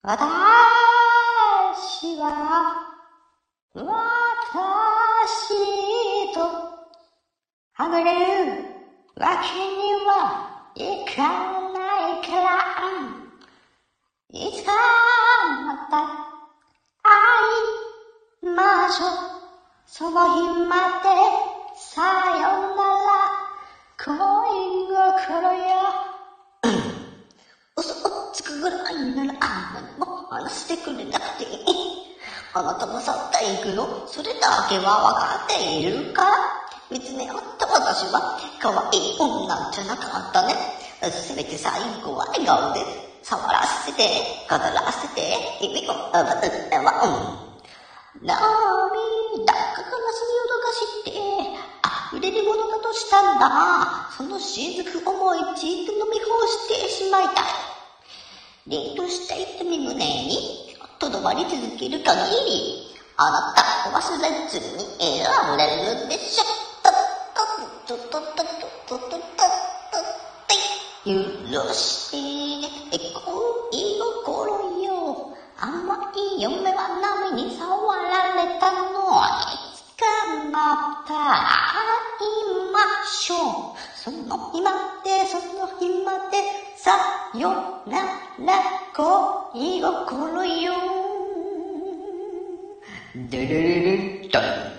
私は、私と、はぐれるわけにはいかないから、いつかまた会いましょう。その日までさよなら、恋心よ。ぐらいならあんなにも話してくれなくて。あなたも去っていくのそれだけはわかっているか？ら。見つめ合った私は可愛い女じゃなかったね。せめて最後は笑顔で触らせて、語らせて、意味を奪っては、うん。涙、悲しみをどかして、溢れるものだとしたんだ。その雫思いちと飲み干して。凛とした痛み胸に、とどまり続ける限り、あなたは忘れずに選ばれるでしょ。とっとっとっとっとっとっと許してね、恋心よ。甘い嫁は波に触られたのに、捕まった会いましょう。その暇で、その暇で、さよなら。な恋をこのよドゥルルルンド